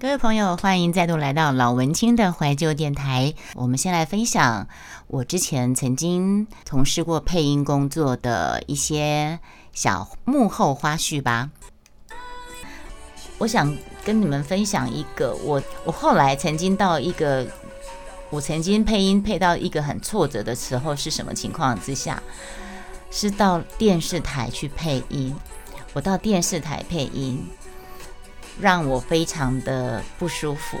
各位朋友，欢迎再度来到老文青的怀旧电台。我们先来分享我之前曾经从事过配音工作的一些小幕后花絮吧。我想跟你们分享一个我我后来曾经到一个我曾经配音配到一个很挫折的时候是什么情况之下？是到电视台去配音。我到电视台配音。让我非常的不舒服，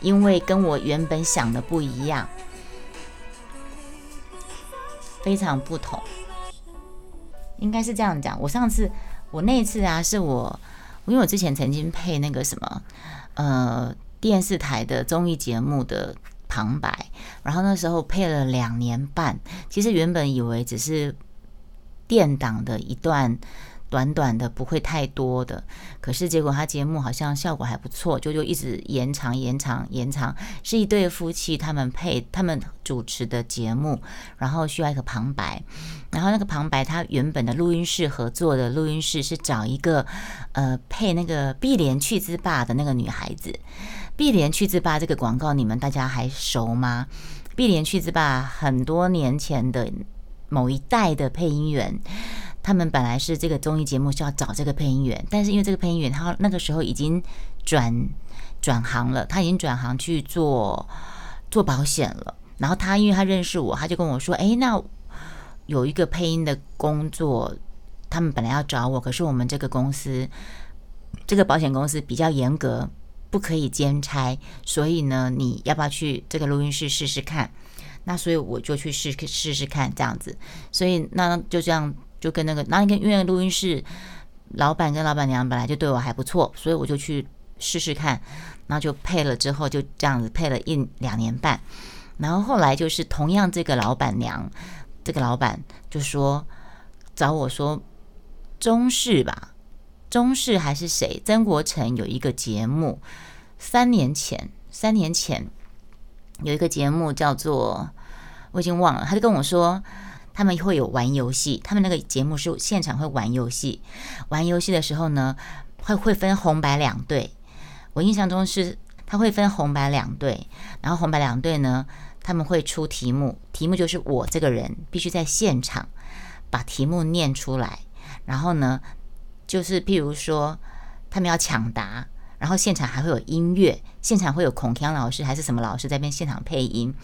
因为跟我原本想的不一样，非常不同。应该是这样讲。我上次，我那次啊，是我，因为我之前曾经配那个什么，呃，电视台的综艺节目的旁白，然后那时候配了两年半。其实原本以为只是电档的一段。短短的不会太多的，可是结果他节目好像效果还不错，就就一直延长延长延长。是一对夫妻他们配他们主持的节目，然后需要一个旁白，然后那个旁白他原本的录音室合作的录音室是找一个呃配那个碧莲去之霸的那个女孩子。碧莲去之霸这个广告你们大家还熟吗？碧莲去之霸很多年前的某一代的配音员。他们本来是这个综艺节目是要找这个配音员，但是因为这个配音员他那个时候已经转转行了，他已经转行去做做保险了。然后他因为他认识我，他就跟我说：“哎，那有一个配音的工作，他们本来要找我，可是我们这个公司这个保险公司比较严格，不可以兼差，所以呢，你要不要去这个录音室试试看？那所以我就去试试试看这样子，所以那就这样。”就跟那个，那因为录音室老板跟老板娘本来就对我还不错，所以我就去试试看，然后就配了之后就这样子配了一两年半，然后后来就是同样这个老板娘，这个老板就说找我说中视吧，中视还是谁？曾国成有一个节目，三年前，三年前有一个节目叫做我已经忘了，他就跟我说。他们会有玩游戏，他们那个节目是现场会玩游戏。玩游戏的时候呢，会会分红白两队。我印象中是他会分红白两队，然后红白两队呢，他们会出题目，题目就是我这个人必须在现场把题目念出来。然后呢，就是譬如说他们要抢答。然后现场还会有音乐，现场会有孔锵老师还是什么老师在边现场配音，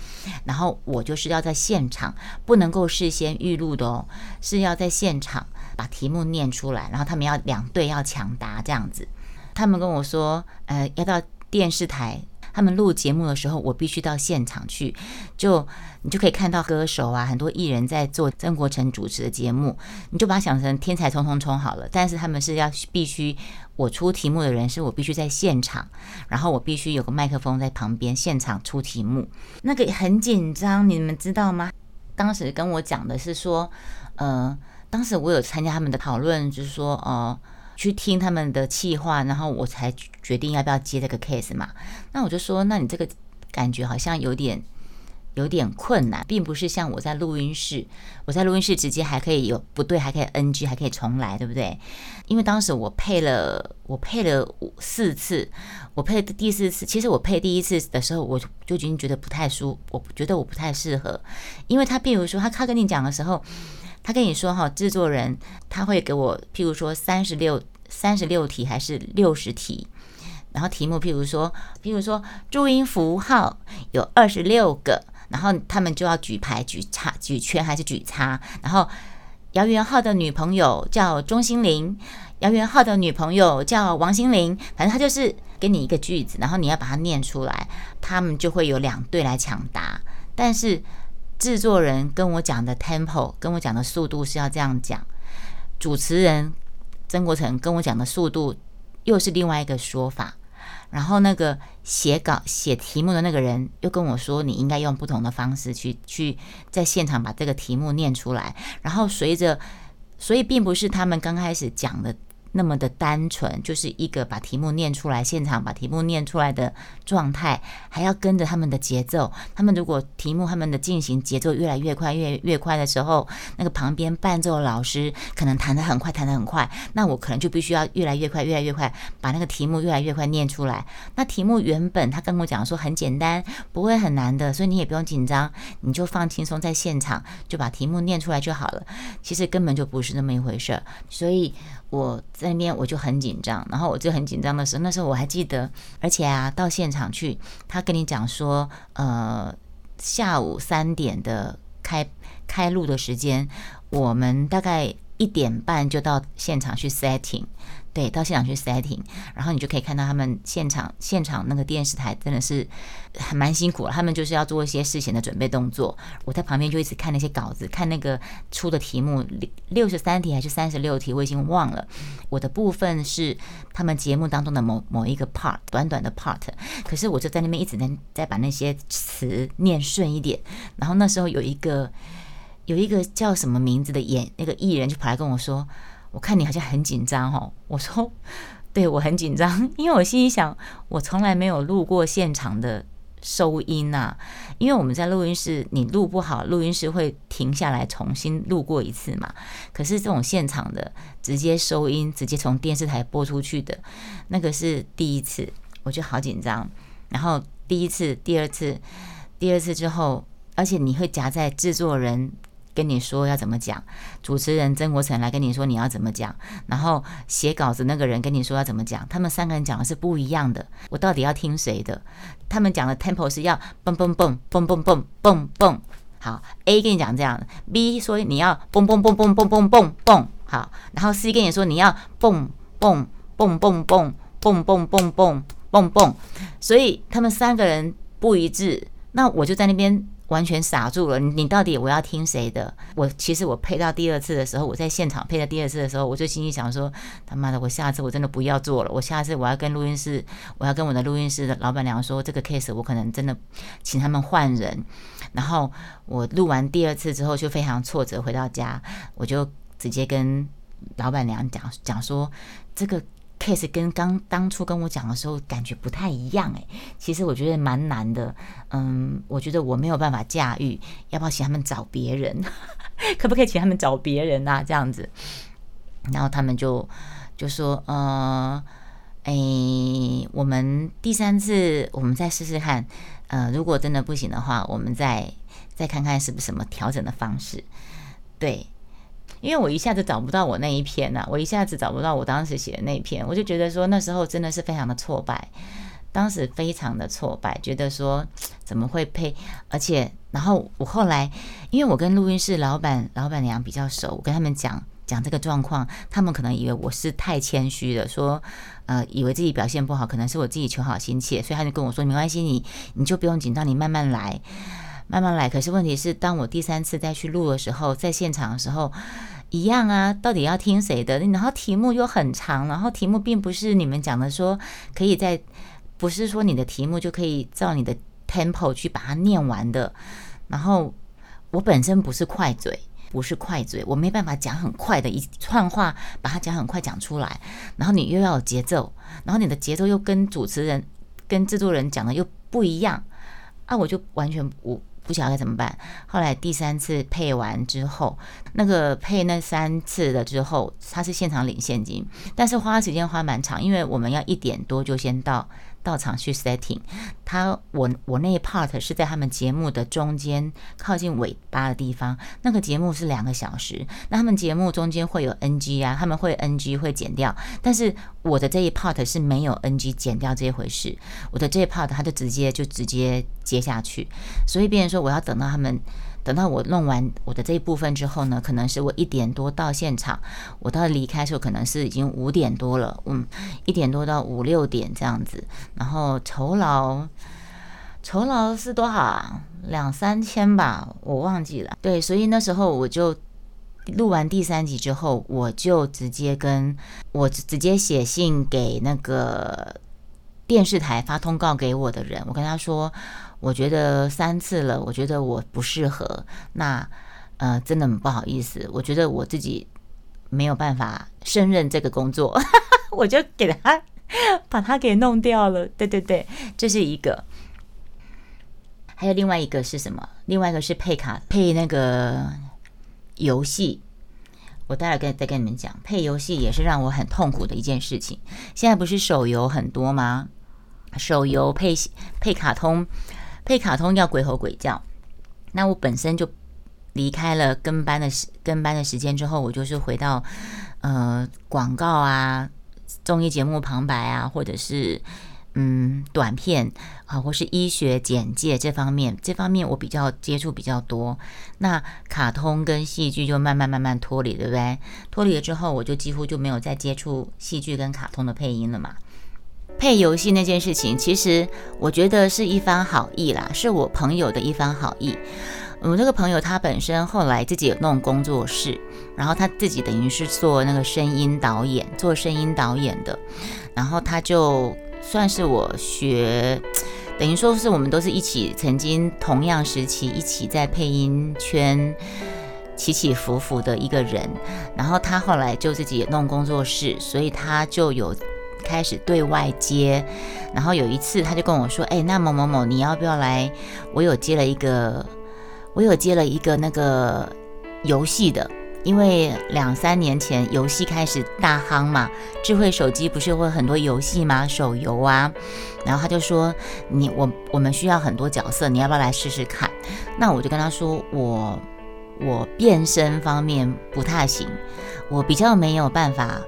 然后我就是要在现场，不能够事先预录的哦，是要在现场把题目念出来，然后他们要两队要抢答这样子。他们跟我说，呃，要到电视台。他们录节目的时候，我必须到现场去，就你就可以看到歌手啊，很多艺人在做曾国成主持的节目，你就把它想成天才冲冲冲好了。但是他们是要必须我出题目的人是我必须在现场，然后我必须有个麦克风在旁边现场出题目，那个很紧张，你们知道吗？当时跟我讲的是说，呃，当时我有参加他们的讨论，就是说，哦。去听他们的气话，然后我才决定要不要接这个 case 嘛。那我就说，那你这个感觉好像有点有点困难，并不是像我在录音室，我在录音室直接还可以有不对，还可以 NG，还可以重来，对不对？因为当时我配了，我配了四次，我配第四次，其实我配第一次的时候，我就已经觉得不太舒，我觉得我不太适合，因为他譬如说他他跟你讲的时候。他跟你说哈，制作人他会给我，譬如说三十六三十六题还是六十题，然后题目譬如说，譬如说注音符号有二十六个，然后他们就要举牌举叉举圈还是举叉，然后姚元浩的女朋友叫钟心凌，姚元浩的女朋友叫王心凌，反正他就是给你一个句子，然后你要把它念出来，他们就会有两队来抢答，但是。制作人跟我讲的 tempo，跟我讲的速度是要这样讲。主持人曾国成跟我讲的速度又是另外一个说法。然后那个写稿写题目的那个人又跟我说，你应该用不同的方式去去在现场把这个题目念出来。然后随着，所以并不是他们刚开始讲的那么的单纯，就是一个把题目念出来，现场把题目念出来的状态，还要跟着他们的节奏。他们如果题目他们的进行节奏越来越快，越越快的时候，那个旁边伴奏老师可能弹得很快，弹得很快，那我可能就必须要越来越快，越来越快，把那个题目越来越快念出来。那题目原本他跟我讲说很简单，不会很难的，所以你也不用紧张，你就放轻松，在现场就把题目念出来就好了。其实根本就不是那么一回事儿，所以。我在那边我就很紧张，然后我就很紧张的时候，那时候我还记得，而且啊，到现场去，他跟你讲说，呃，下午三点的开开录的时间，我们大概一点半就到现场去 setting。对，到现场去 setting，然后你就可以看到他们现场现场那个电视台真的是还蛮辛苦了，他们就是要做一些事前的准备动作。我在旁边就一直看那些稿子，看那个出的题目，六十三题还是三十六题，我已经忘了。我的部分是他们节目当中的某某一个 part，短短的 part，可是我就在那边一直在在把那些词念顺一点。然后那时候有一个有一个叫什么名字的演那个艺人就跑来跟我说。我看你好像很紧张哦，我说，对我很紧张，因为我心里想，我从来没有录过现场的收音呐，因为我们在录音室，你录不好，录音室会停下来重新录过一次嘛。可是这种现场的直接收音，直接从电视台播出去的，那个是第一次，我就好紧张。然后第一次、第二次、第二次之后，而且你会夹在制作人。跟你说要怎么讲，主持人曾国成来跟你说你要怎么讲，然后写稿子那个人跟你说要怎么讲，他们三个人讲的是不一样的，我到底要听谁的？他们讲的 tempo 是要蹦蹦蹦蹦蹦蹦蹦蹦，好，A 跟你讲这样，B 说你要蹦蹦蹦蹦蹦蹦蹦蹦，好，然后 C 跟你说你要蹦蹦蹦蹦蹦蹦蹦蹦蹦蹦蹦，所以他们三个人不一致，那我就在那边。完全傻住了，你到底我要听谁的？我其实我配到第二次的时候，我在现场配到第二次的时候，我就心里想说：他妈的，我下次我真的不要做了。我下次我要跟录音室，我要跟我的录音室的老板娘说，这个 case 我可能真的请他们换人。然后我录完第二次之后，就非常挫折，回到家我就直接跟老板娘讲讲说这个。Case 跟刚当初跟我讲的时候感觉不太一样诶，其实我觉得蛮难的，嗯，我觉得我没有办法驾驭，要不要请他们找别人？可不可以请他们找别人啊？这样子，然后他们就就说，呃，哎，我们第三次我们再试试看，呃，如果真的不行的话，我们再再看看是不是什么调整的方式，对。因为我一下子找不到我那一篇呐，我一下子找不到我当时写的那一篇，我就觉得说那时候真的是非常的挫败，当时非常的挫败，觉得说怎么会配，而且然后我后来，因为我跟录音室老板老板娘比较熟，我跟他们讲讲这个状况，他们可能以为我是太谦虚了，说呃以为自己表现不好，可能是我自己求好心切，所以他就跟我说没关系，你你就不用紧张，你慢慢来。慢慢来，可是问题是，当我第三次再去录的时候，在现场的时候，一样啊，到底要听谁的？然后题目又很长，然后题目并不是你们讲的说可以在，不是说你的题目就可以照你的 tempo 去把它念完的。然后我本身不是快嘴，不是快嘴，我没办法讲很快的一串话，把它讲很快讲出来。然后你又要有节奏，然后你的节奏又跟主持人、跟制作人讲的又不一样，啊，我就完全我。不晓得该怎么办。后来第三次配完之后，那个配那三次的之后，他是现场领现金，但是花时间花蛮长，因为我们要一点多就先到。到场去 setting，他我我那一 part 是在他们节目的中间靠近尾巴的地方，那个节目是两个小时，那他们节目中间会有 NG 啊，他们会 NG 会剪掉，但是我的这一 part 是没有 NG 剪掉这一回事，我的这一 part 他就直接就直接接下去，所以别人说我要等到他们。等到我弄完我的这一部分之后呢，可能是我一点多到现场，我到离开的时候可能是已经五点多了，嗯，一点多到五六点这样子。然后酬劳，酬劳是多少啊？两三千吧，我忘记了。对，所以那时候我就录完第三集之后，我就直接跟我直接写信给那个电视台发通告给我的人，我跟他说。我觉得三次了，我觉得我不适合。那呃，真的很不好意思。我觉得我自己没有办法胜任这个工作，我就给他把他给弄掉了。对对对，这是一个。还有另外一个是什么？另外一个是配卡配那个游戏。我待会儿跟再跟你们讲，配游戏也是让我很痛苦的一件事情。现在不是手游很多吗？手游配配卡通，配卡通要鬼吼鬼叫。那我本身就离开了跟班的时跟班的时间之后，我就是回到呃广告啊、综艺节目旁白啊，或者是嗯短片啊，或是医学简介这方面，这方面我比较接触比较多。那卡通跟戏剧就慢慢慢慢脱离，对不对？脱离了之后，我就几乎就没有再接触戏剧跟卡通的配音了嘛。配游戏那件事情，其实我觉得是一番好意啦，是我朋友的一番好意。我这个朋友他本身后来自己有弄工作室，然后他自己等于是做那个声音导演，做声音导演的。然后他就算是我学，等于说是我们都是一起曾经同样时期一起在配音圈起起伏伏的一个人。然后他后来就自己也弄工作室，所以他就有。开始对外接，然后有一次他就跟我说：“哎，那某某某，你要不要来？我有接了一个，我有接了一个那个游戏的，因为两三年前游戏开始大夯嘛，智慧手机不是会很多游戏吗？手游啊，然后他就说你我我们需要很多角色，你要不要来试试看？那我就跟他说，我我变身方面不太行，我比较没有办法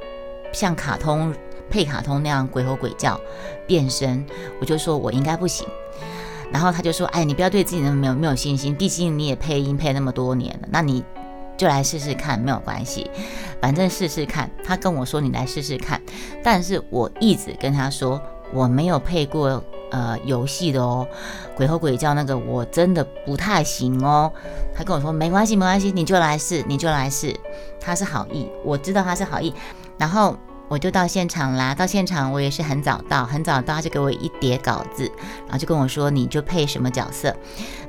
像卡通。”配卡通那样鬼吼鬼叫变身，我就说我应该不行。然后他就说：“哎，你不要对自己那么没有没有信心，毕竟你也配音配那么多年了，那你就来试试看，没有关系，反正试试看。”他跟我说：“你来试试看。”但是我一直跟他说我没有配过呃游戏的哦，鬼吼鬼叫那个我真的不太行哦。他跟我说：“没关系，没关系，你就来试，你就来试。”他是好意，我知道他是好意，然后。我就到现场啦，到现场我也是很早到，很早到他就给我一叠稿子，然后就跟我说你就配什么角色，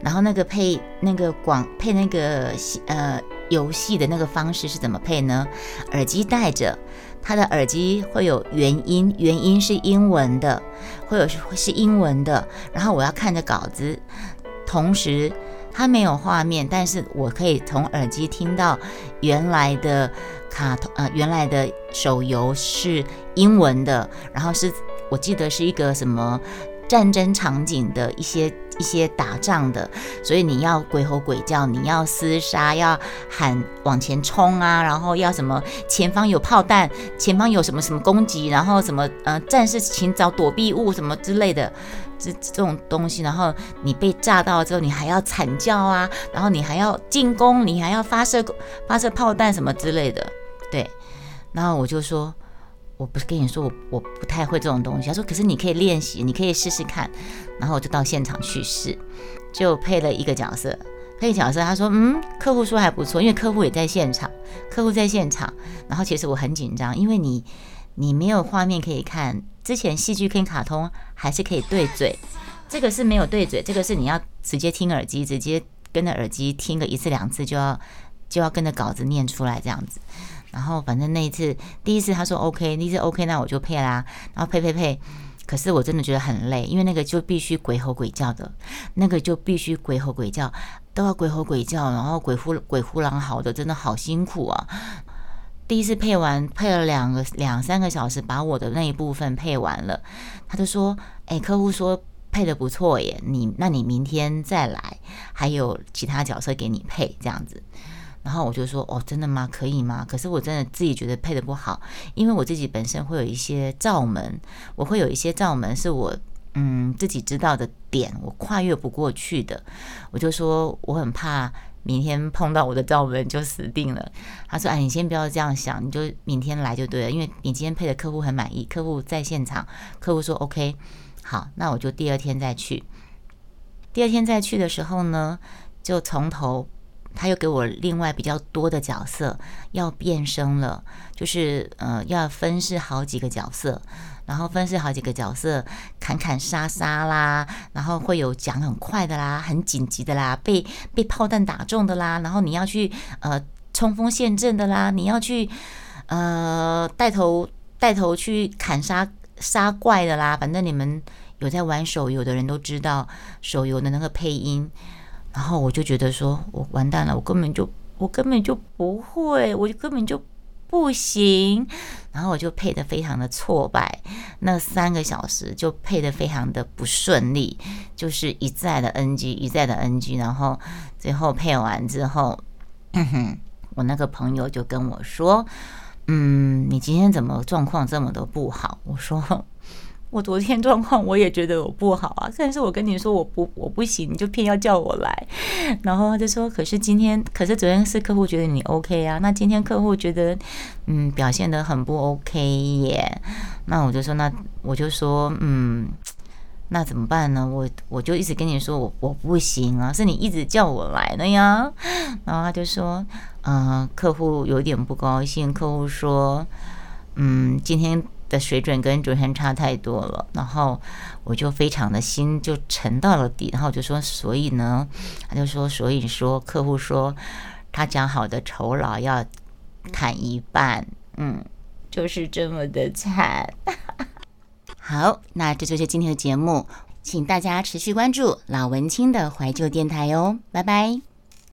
然后那个配那个广配那个呃游戏的那个方式是怎么配呢？耳机戴着，他的耳机会有原音，原音是英文的，会有是英文的，然后我要看着稿子，同时。它没有画面，但是我可以从耳机听到原来的卡通，呃，原来的手游是英文的，然后是我记得是一个什么战争场景的一些一些打仗的，所以你要鬼吼鬼叫，你要厮杀，要喊往前冲啊，然后要什么前方有炮弹，前方有什么什么攻击，然后什么呃战士请找躲避物什么之类的。这这种东西，然后你被炸到之后，你还要惨叫啊，然后你还要进攻，你还要发射发射炮弹什么之类的，对。然后我就说，我不是跟你说我我不太会这种东西。他说，可是你可以练习，你可以试试看。然后我就到现场去试，就配了一个角色，配角色。他说，嗯，客户说还不错，因为客户也在现场，客户在现场。然后其实我很紧张，因为你你没有画面可以看。之前戏剧跟卡通还是可以对嘴，这个是没有对嘴，这个是你要直接听耳机，直接跟着耳机听个一次两次就要就要跟着稿子念出来这样子。然后反正那一次第一次他说 OK，第一次 OK，那我就配啦，然后配配配。可是我真的觉得很累，因为那个就必须鬼吼鬼叫的，那个就必须鬼吼鬼叫，都要鬼吼鬼叫，然后鬼呼鬼呼狼嚎的，真的好辛苦啊。第一次配完，配了两个两三个小时，把我的那一部分配完了。他就说：“哎，客户说配的不错耶，你那你明天再来，还有其他角色给你配这样子。”然后我就说：“哦，真的吗？可以吗？”可是我真的自己觉得配的不好，因为我自己本身会有一些罩门，我会有一些罩门是我嗯自己知道的点，我跨越不过去的。我就说我很怕。明天碰到我的罩门就死定了。他说：“哎，你先不要这样想，你就明天来就对了，因为你今天配的客户很满意，客户在现场，客户说 OK，好，那我就第二天再去。第二天再去的时候呢，就从头，他又给我另外比较多的角色要变声了，就是呃要分饰好几个角色。”然后分饰好几个角色，砍砍杀杀啦，然后会有讲很快的啦，很紧急的啦，被被炮弹打中的啦，然后你要去呃冲锋陷阵的啦，你要去呃，带头带头去砍杀杀怪的啦。反正你们有在玩手游的人都知道手游的那个配音。然后我就觉得说，我完蛋了，我根本就我根本就不会，我根本就不行。然后我就配的非常的挫败，那三个小时就配的非常的不顺利，就是一再的 NG，一再的 NG。然后最后配完之后，我那个朋友就跟我说：“嗯，你今天怎么状况这么的不好？”我说。我昨天状况我也觉得我不好啊，但是我跟你说我不我不行，你就偏要叫我来，然后他就说，可是今天，可是昨天是客户觉得你 OK 啊，那今天客户觉得嗯表现的很不 OK 耶，那我就说那我就说嗯，那怎么办呢？我我就一直跟你说我我不行啊，是你一直叫我来的呀，然后他就说嗯，客户有点不高兴，客户说嗯今天。的水准跟昨天差太多了，然后我就非常的心就沉到了底，然后我就说，所以呢，他就说，所以说客户说他讲好的酬劳要砍一半，嗯，就是这么的惨。好，那这就是今天的节目，请大家持续关注老文青的怀旧电台哦，拜拜。